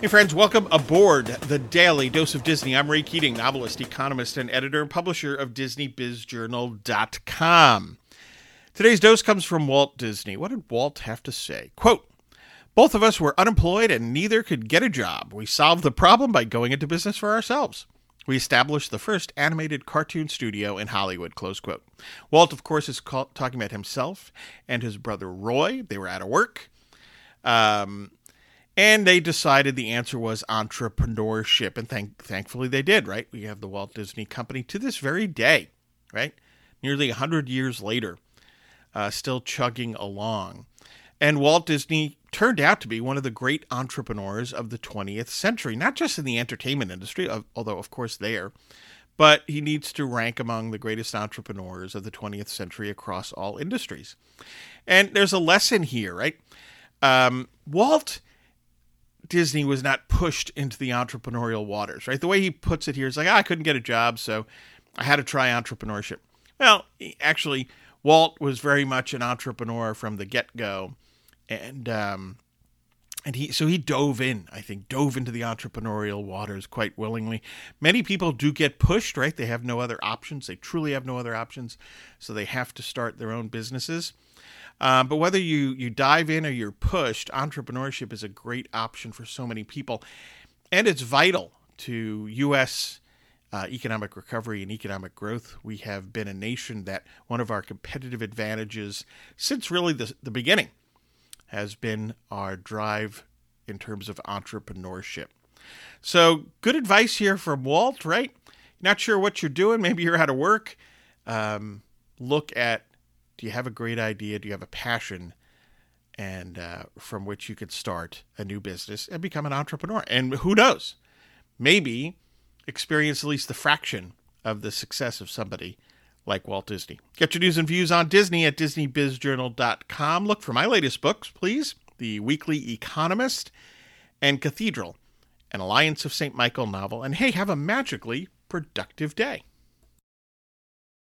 Hey, friends, welcome aboard the Daily Dose of Disney. I'm Ray Keating, novelist, economist, and editor and publisher of DisneyBizJournal.com. Today's dose comes from Walt Disney. What did Walt have to say? Quote, both of us were unemployed and neither could get a job. We solved the problem by going into business for ourselves. We established the first animated cartoon studio in Hollywood. Close quote. Walt, of course, is talking about himself and his brother Roy. They were out of work. Um, and they decided the answer was entrepreneurship. And thank- thankfully they did, right? We have the Walt Disney Company to this very day, right? Nearly 100 years later, uh, still chugging along. And Walt Disney turned out to be one of the great entrepreneurs of the 20th century, not just in the entertainment industry, although, of course, there, but he needs to rank among the greatest entrepreneurs of the 20th century across all industries. And there's a lesson here, right? Um, Walt Disney was not pushed into the entrepreneurial waters, right? The way he puts it here is like, oh, I couldn't get a job, so I had to try entrepreneurship. Well, actually, Walt was very much an entrepreneur from the get go, and um, and he so he dove in. I think dove into the entrepreneurial waters quite willingly. Many people do get pushed, right? They have no other options. They truly have no other options, so they have to start their own businesses. Um, but whether you you dive in or you're pushed, entrepreneurship is a great option for so many people, and it's vital to U.S. Uh, economic recovery and economic growth. We have been a nation that one of our competitive advantages since really the, the beginning has been our drive in terms of entrepreneurship. So, good advice here from Walt, right? Not sure what you're doing. Maybe you're out of work. Um, look at do you have a great idea? Do you have a passion? And uh, from which you could start a new business and become an entrepreneur. And who knows? Maybe experience at least the fraction of the success of somebody like Walt Disney. Get your news and views on Disney at DisneyBizJournal.com. Look for my latest books, please The Weekly Economist and Cathedral, an Alliance of St. Michael novel. And hey, have a magically productive day.